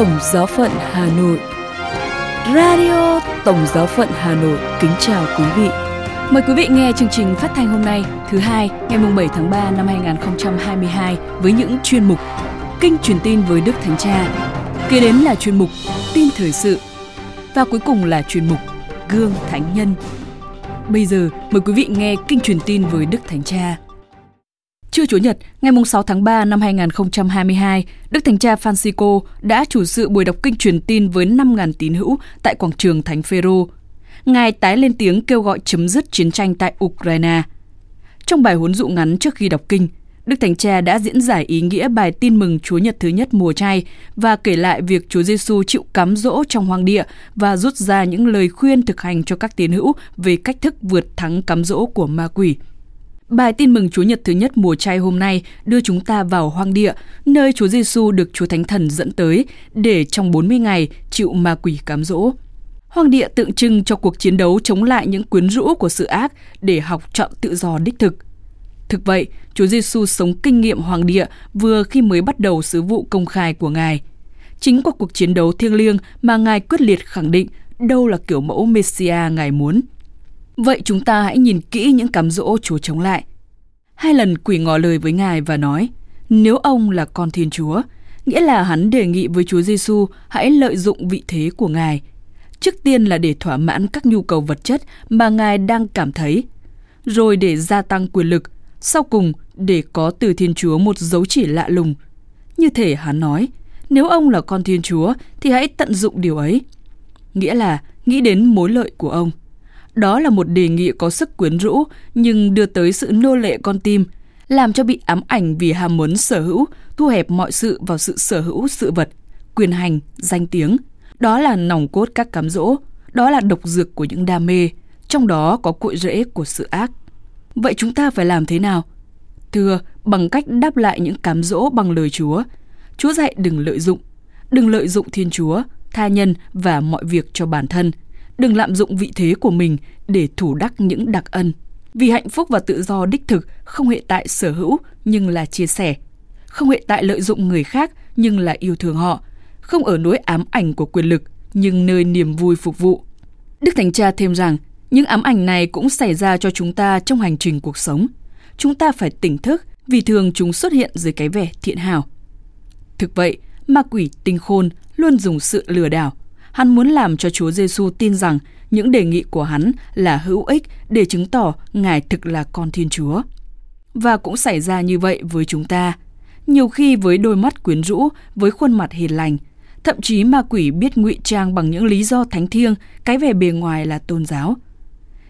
Tổng Giáo phận Hà Nội Radio Tổng Giáo phận Hà Nội kính chào quý vị. Mời quý vị nghe chương trình phát thanh hôm nay, thứ hai, ngày 7 tháng 3 năm 2022 với những chuyên mục Kinh truyền tin với Đức Thánh Cha. Kế đến là chuyên mục Tin thời sự và cuối cùng là chuyên mục Gương Thánh Nhân. Bây giờ mời quý vị nghe Kinh truyền tin với Đức Thánh Cha. Trưa Chủ nhật, ngày 6 tháng 3 năm 2022, Đức Thánh Cha Francisco đã chủ sự buổi đọc kinh truyền tin với 5.000 tín hữu tại quảng trường Thánh Phêrô. Ngài tái lên tiếng kêu gọi chấm dứt chiến tranh tại Ukraine. Trong bài huấn dụ ngắn trước khi đọc kinh, Đức Thánh Cha đã diễn giải ý nghĩa bài tin mừng Chúa Nhật thứ nhất mùa chay và kể lại việc Chúa Giêsu chịu cám dỗ trong hoang địa và rút ra những lời khuyên thực hành cho các tín hữu về cách thức vượt thắng cám dỗ của ma quỷ. Bài tin mừng Chúa Nhật thứ nhất mùa chay hôm nay đưa chúng ta vào hoang địa, nơi Chúa Giêsu được Chúa Thánh Thần dẫn tới để trong 40 ngày chịu ma quỷ cám dỗ. Hoang địa tượng trưng cho cuộc chiến đấu chống lại những quyến rũ của sự ác để học chọn tự do đích thực. Thực vậy, Chúa Giêsu sống kinh nghiệm hoàng địa vừa khi mới bắt đầu sứ vụ công khai của Ngài. Chính qua cuộc chiến đấu thiêng liêng mà Ngài quyết liệt khẳng định đâu là kiểu mẫu Messia Ngài muốn. Vậy chúng ta hãy nhìn kỹ những cám dỗ Chúa chống lại. Hai lần quỷ ngỏ lời với Ngài và nói, nếu ông là con Thiên Chúa, nghĩa là hắn đề nghị với Chúa Giêsu hãy lợi dụng vị thế của Ngài. Trước tiên là để thỏa mãn các nhu cầu vật chất mà Ngài đang cảm thấy, rồi để gia tăng quyền lực, sau cùng để có từ Thiên Chúa một dấu chỉ lạ lùng. Như thể hắn nói, nếu ông là con Thiên Chúa thì hãy tận dụng điều ấy. Nghĩa là nghĩ đến mối lợi của ông. Đó là một đề nghị có sức quyến rũ nhưng đưa tới sự nô lệ con tim, làm cho bị ám ảnh vì ham muốn sở hữu, thu hẹp mọi sự vào sự sở hữu sự vật, quyền hành, danh tiếng. Đó là nòng cốt các cám dỗ, đó là độc dược của những đam mê, trong đó có cội rễ của sự ác. Vậy chúng ta phải làm thế nào? Thưa, bằng cách đáp lại những cám dỗ bằng lời Chúa. Chúa dạy đừng lợi dụng, đừng lợi dụng Thiên Chúa, tha nhân và mọi việc cho bản thân – đừng lạm dụng vị thế của mình để thủ đắc những đặc ân. Vì hạnh phúc và tự do đích thực không hệ tại sở hữu nhưng là chia sẻ, không hệ tại lợi dụng người khác nhưng là yêu thương họ, không ở nỗi ám ảnh của quyền lực nhưng nơi niềm vui phục vụ. Đức Thánh Cha thêm rằng, những ám ảnh này cũng xảy ra cho chúng ta trong hành trình cuộc sống. Chúng ta phải tỉnh thức vì thường chúng xuất hiện dưới cái vẻ thiện hảo. Thực vậy, ma quỷ tinh khôn luôn dùng sự lừa đảo, Hắn muốn làm cho Chúa Giêsu tin rằng những đề nghị của hắn là hữu ích để chứng tỏ Ngài thực là con Thiên Chúa. Và cũng xảy ra như vậy với chúng ta. Nhiều khi với đôi mắt quyến rũ, với khuôn mặt hiền lành, thậm chí ma quỷ biết ngụy trang bằng những lý do thánh thiêng, cái vẻ bề ngoài là tôn giáo.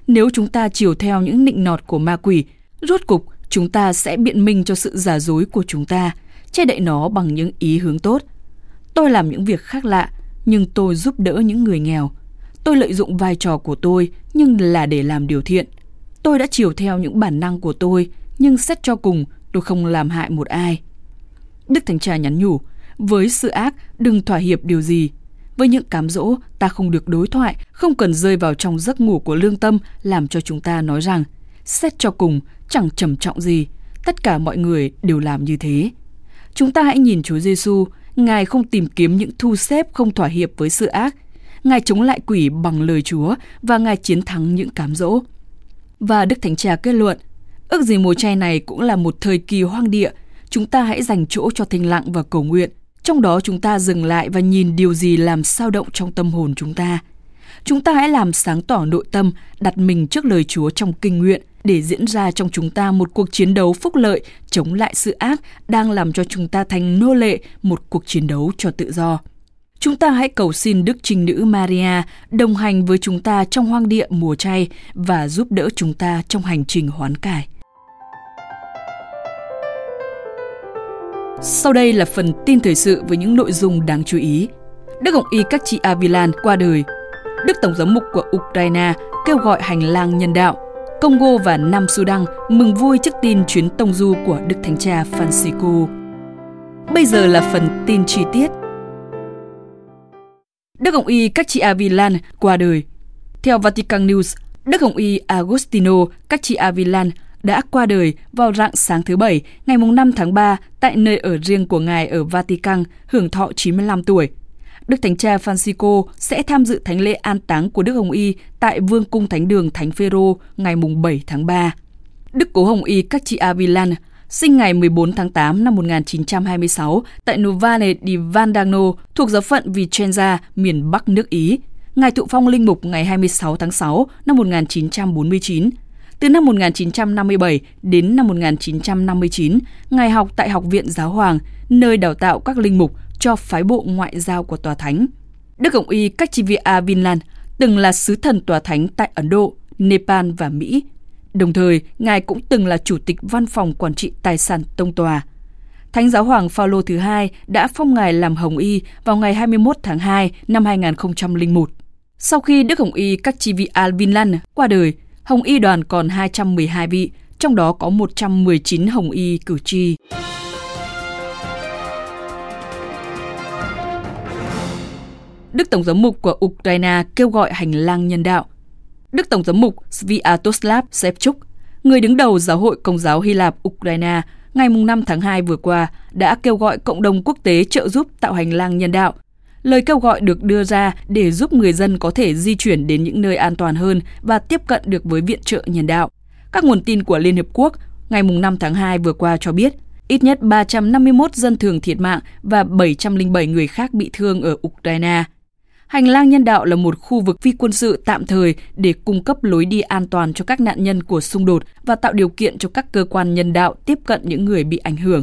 Nếu chúng ta chiều theo những nịnh nọt của ma quỷ, rốt cục chúng ta sẽ biện minh cho sự giả dối của chúng ta, che đậy nó bằng những ý hướng tốt. Tôi làm những việc khác lạ, nhưng tôi giúp đỡ những người nghèo. Tôi lợi dụng vai trò của tôi nhưng là để làm điều thiện. Tôi đã chiều theo những bản năng của tôi, nhưng xét cho cùng tôi không làm hại một ai. Đức Thánh Cha nhắn nhủ, với sự ác đừng thỏa hiệp điều gì. Với những cám dỗ, ta không được đối thoại, không cần rơi vào trong giấc ngủ của lương tâm làm cho chúng ta nói rằng, xét cho cùng, chẳng trầm trọng gì, tất cả mọi người đều làm như thế. Chúng ta hãy nhìn Chúa Giêsu Ngài không tìm kiếm những thu xếp không thỏa hiệp với sự ác. Ngài chống lại quỷ bằng lời Chúa và Ngài chiến thắng những cám dỗ. Và Đức Thánh Cha kết luận, ước gì mùa chay này cũng là một thời kỳ hoang địa, chúng ta hãy dành chỗ cho thinh lặng và cầu nguyện. Trong đó chúng ta dừng lại và nhìn điều gì làm sao động trong tâm hồn chúng ta. Chúng ta hãy làm sáng tỏ nội tâm, đặt mình trước lời Chúa trong kinh nguyện, để diễn ra trong chúng ta một cuộc chiến đấu phúc lợi, chống lại sự ác đang làm cho chúng ta thành nô lệ, một cuộc chiến đấu cho tự do. Chúng ta hãy cầu xin Đức Trinh Nữ Maria đồng hành với chúng ta trong hoang địa mùa chay và giúp đỡ chúng ta trong hành trình hoán cải. Sau đây là phần tin thời sự với những nội dung đáng chú ý. Đức Hồng Y các chị Avilan qua đời. Đức Tổng giám mục của Ukraine kêu gọi hành lang nhân đạo – Congo và Nam Sudan mừng vui trước tin chuyến tông du của Đức Thánh Cha Francisco. Bây giờ là phần tin chi tiết. Đức Hồng Y các chị Avilan qua đời. Theo Vatican News, Đức Hồng Y Agostino các chị Avilan đã qua đời vào rạng sáng thứ Bảy, ngày 5 tháng 3 tại nơi ở riêng của Ngài ở Vatican, hưởng thọ 95 tuổi. Đức Thánh Cha Francisco sẽ tham dự thánh lễ an táng của Đức Hồng Y tại Vương cung Thánh đường Thánh Phêrô ngày 7 tháng 3. Đức Cố Hồng Y Caccia Villan sinh ngày 14 tháng 8 năm 1926 tại Novale di Vandano thuộc giáo phận Vicenza, miền Bắc nước Ý. Ngài thụ phong linh mục ngày 26 tháng 6 năm 1949. Từ năm 1957 đến năm 1959, Ngài học tại Học viện Giáo hoàng, nơi đào tạo các linh mục cho phái bộ ngoại giao của Tòa Thánh. Đức Hồng Y Kachivia Vinland từng là sứ thần Tòa Thánh tại Ấn Độ, Nepal và Mỹ. Đồng thời, Ngài cũng từng là Chủ tịch Văn phòng Quản trị Tài sản Tông Tòa. Thánh giáo hoàng Phaolô thứ hai đã phong ngài làm Hồng Y vào ngày 21 tháng 2 năm 2001. Sau khi Đức Hồng Y Kachivia Vinland qua đời, Hồng Y đoàn còn 212 vị, trong đó có 119 Hồng Y cử tri. Đức Tổng giám mục của Ukraine kêu gọi hành lang nhân đạo. Đức Tổng giám mục Sviatoslav Shevchuk, người đứng đầu Giáo hội Công giáo Hy Lạp Ukraine, ngày 5 tháng 2 vừa qua đã kêu gọi cộng đồng quốc tế trợ giúp tạo hành lang nhân đạo. Lời kêu gọi được đưa ra để giúp người dân có thể di chuyển đến những nơi an toàn hơn và tiếp cận được với viện trợ nhân đạo. Các nguồn tin của Liên Hiệp Quốc ngày 5 tháng 2 vừa qua cho biết, ít nhất 351 dân thường thiệt mạng và 707 người khác bị thương ở Ukraine. Hành lang nhân đạo là một khu vực phi quân sự tạm thời để cung cấp lối đi an toàn cho các nạn nhân của xung đột và tạo điều kiện cho các cơ quan nhân đạo tiếp cận những người bị ảnh hưởng.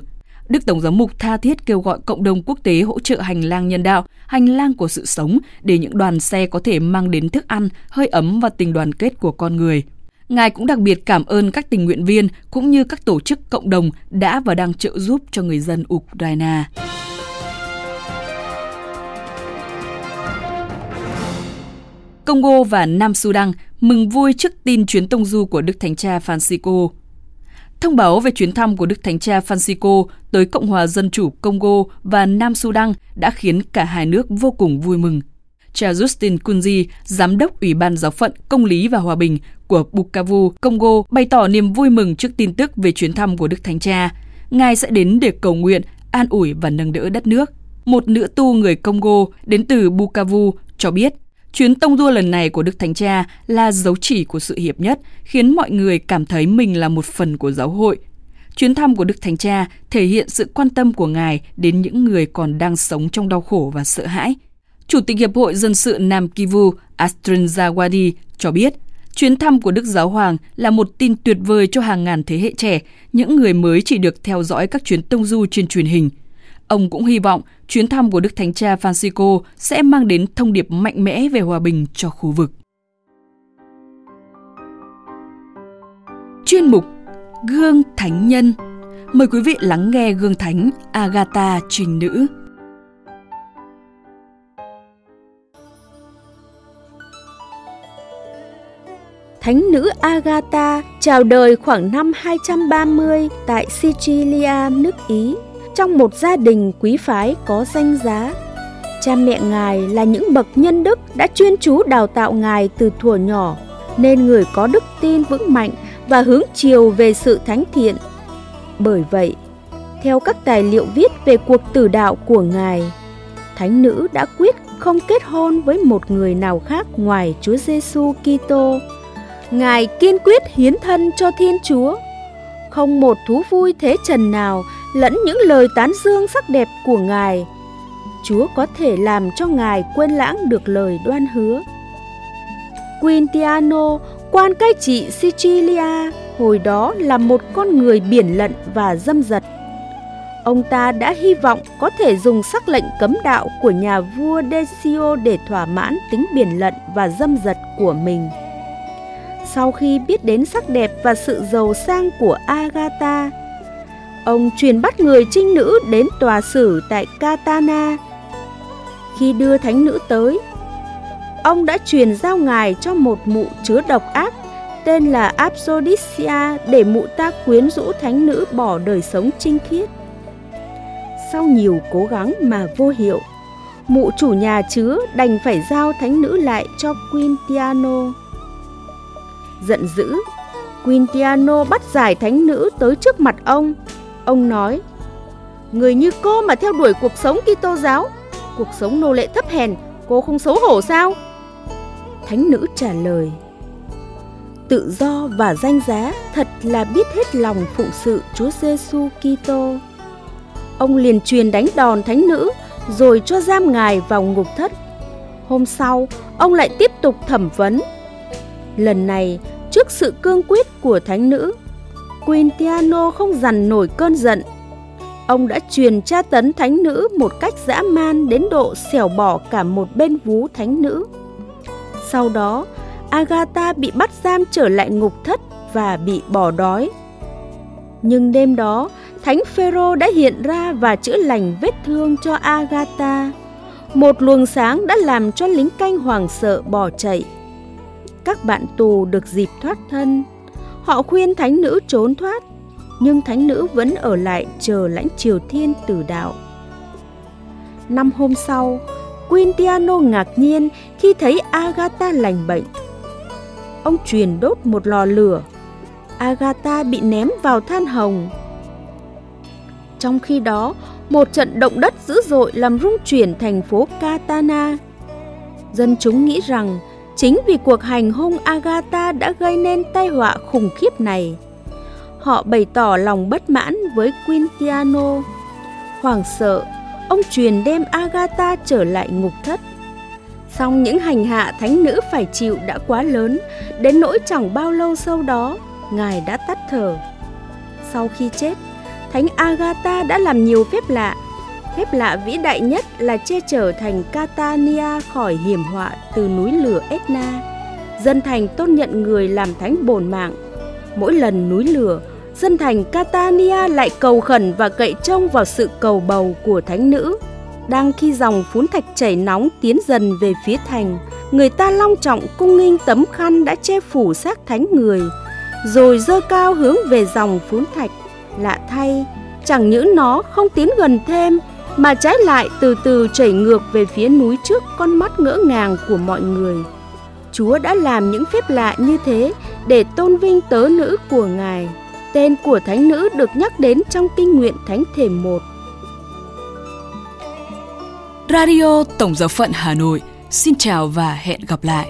Đức Tổng giám mục tha thiết kêu gọi cộng đồng quốc tế hỗ trợ hành lang nhân đạo, hành lang của sự sống để những đoàn xe có thể mang đến thức ăn, hơi ấm và tình đoàn kết của con người. Ngài cũng đặc biệt cảm ơn các tình nguyện viên cũng như các tổ chức cộng đồng đã và đang trợ giúp cho người dân Ukraine. Congo và Nam Sudan mừng vui trước tin chuyến tông du của Đức Thánh Cha Francisco. Thông báo về chuyến thăm của Đức Thánh Cha Francisco tới Cộng hòa Dân chủ Congo và Nam Sudan đã khiến cả hai nước vô cùng vui mừng. Cha Justin Kunzi, Giám đốc Ủy ban Giáo phận Công lý và Hòa bình của Bukavu, Congo, bày tỏ niềm vui mừng trước tin tức về chuyến thăm của Đức Thánh Cha. Ngài sẽ đến để cầu nguyện, an ủi và nâng đỡ đất nước. Một nữ tu người Congo đến từ Bukavu cho biết Chuyến tông đua lần này của Đức Thánh Cha là dấu chỉ của sự hiệp nhất, khiến mọi người cảm thấy mình là một phần của giáo hội. Chuyến thăm của Đức Thánh Cha thể hiện sự quan tâm của Ngài đến những người còn đang sống trong đau khổ và sợ hãi. Chủ tịch Hiệp hội Dân sự Nam Kivu Astrin Zawadi cho biết, chuyến thăm của Đức Giáo Hoàng là một tin tuyệt vời cho hàng ngàn thế hệ trẻ, những người mới chỉ được theo dõi các chuyến tông du trên truyền hình – Ông cũng hy vọng chuyến thăm của Đức Thánh Cha Francisco sẽ mang đến thông điệp mạnh mẽ về hòa bình cho khu vực. Chuyên mục Gương Thánh Nhân Mời quý vị lắng nghe Gương Thánh Agatha Trình Nữ. Thánh nữ Agatha chào đời khoảng năm 230 tại Sicilia, nước Ý trong một gia đình quý phái có danh giá. Cha mẹ ngài là những bậc nhân đức đã chuyên chú đào tạo ngài từ thuở nhỏ, nên người có đức tin vững mạnh và hướng chiều về sự thánh thiện. Bởi vậy, theo các tài liệu viết về cuộc tử đạo của ngài, thánh nữ đã quyết không kết hôn với một người nào khác ngoài Chúa Giêsu Kitô. Ngài kiên quyết hiến thân cho Thiên Chúa. Không một thú vui thế trần nào lẫn những lời tán dương sắc đẹp của Ngài. Chúa có thể làm cho Ngài quên lãng được lời đoan hứa. Quintiano, quan cai trị Sicilia, hồi đó là một con người biển lận và dâm dật. Ông ta đã hy vọng có thể dùng sắc lệnh cấm đạo của nhà vua Decio để thỏa mãn tính biển lận và dâm dật của mình. Sau khi biết đến sắc đẹp và sự giàu sang của Agatha, ông truyền bắt người trinh nữ đến tòa xử tại Katana. Khi đưa thánh nữ tới, ông đã truyền giao ngài cho một mụ chứa độc ác tên là Absodisia, để mụ ta quyến rũ thánh nữ bỏ đời sống trinh khiết. Sau nhiều cố gắng mà vô hiệu, mụ chủ nhà chứa đành phải giao thánh nữ lại cho Quintiano. Giận dữ, Quintiano bắt giải thánh nữ tới trước mặt ông. Ông nói, Người như cô mà theo đuổi cuộc sống Kitô giáo, cuộc sống nô lệ thấp hèn, cô không xấu hổ sao? Thánh nữ trả lời, Tự do và danh giá thật là biết hết lòng phụng sự Chúa Giêsu Kitô. Ông liền truyền đánh đòn thánh nữ rồi cho giam ngài vào ngục thất. Hôm sau, ông lại tiếp tục thẩm vấn. Lần này, trước sự cương quyết của thánh nữ, Quintiano không dằn nổi cơn giận. Ông đã truyền tra tấn thánh nữ một cách dã man đến độ xẻo bỏ cả một bên vú thánh nữ. Sau đó, Agatha bị bắt giam trở lại ngục thất và bị bỏ đói. Nhưng đêm đó, Thánh Phêrô đã hiện ra và chữa lành vết thương cho Agatha. Một luồng sáng đã làm cho lính canh hoàng sợ bỏ chạy. Các bạn tù được dịp thoát thân. Họ khuyên thánh nữ trốn thoát, nhưng thánh nữ vẫn ở lại chờ lãnh triều thiên tử đạo. Năm hôm sau, Quintiano ngạc nhiên khi thấy Agatha lành bệnh. Ông truyền đốt một lò lửa. Agatha bị ném vào than hồng. Trong khi đó, một trận động đất dữ dội làm rung chuyển thành phố Catana. Dân chúng nghĩ rằng chính vì cuộc hành hung Agatha đã gây nên tai họa khủng khiếp này. Họ bày tỏ lòng bất mãn với Quintiano. Hoàng sợ, ông truyền đem Agatha trở lại ngục thất. Song những hành hạ thánh nữ phải chịu đã quá lớn, đến nỗi chẳng bao lâu sau đó, Ngài đã tắt thở. Sau khi chết, Thánh Agatha đã làm nhiều phép lạ. Phép lạ vĩ đại nhất là che chở thành Catania khỏi hiểm họa từ núi lửa Etna. Dân thành tôn nhận người làm thánh bổn mạng. Mỗi lần núi lửa, dân thành Catania lại cầu khẩn và cậy trông vào sự cầu bầu của thánh nữ. Đang khi dòng phún thạch chảy nóng tiến dần về phía thành, người ta long trọng cung nghinh tấm khăn đã che phủ xác thánh người, rồi dơ cao hướng về dòng phún thạch Lạ thay, chẳng những nó không tiến gần thêm mà trái lại từ từ chảy ngược về phía núi trước con mắt ngỡ ngàng của mọi người. Chúa đã làm những phép lạ như thế để tôn vinh tớ nữ của Ngài. Tên của thánh nữ được nhắc đến trong kinh nguyện thánh thể một. Radio Tổng giáo phận Hà Nội, xin chào và hẹn gặp lại.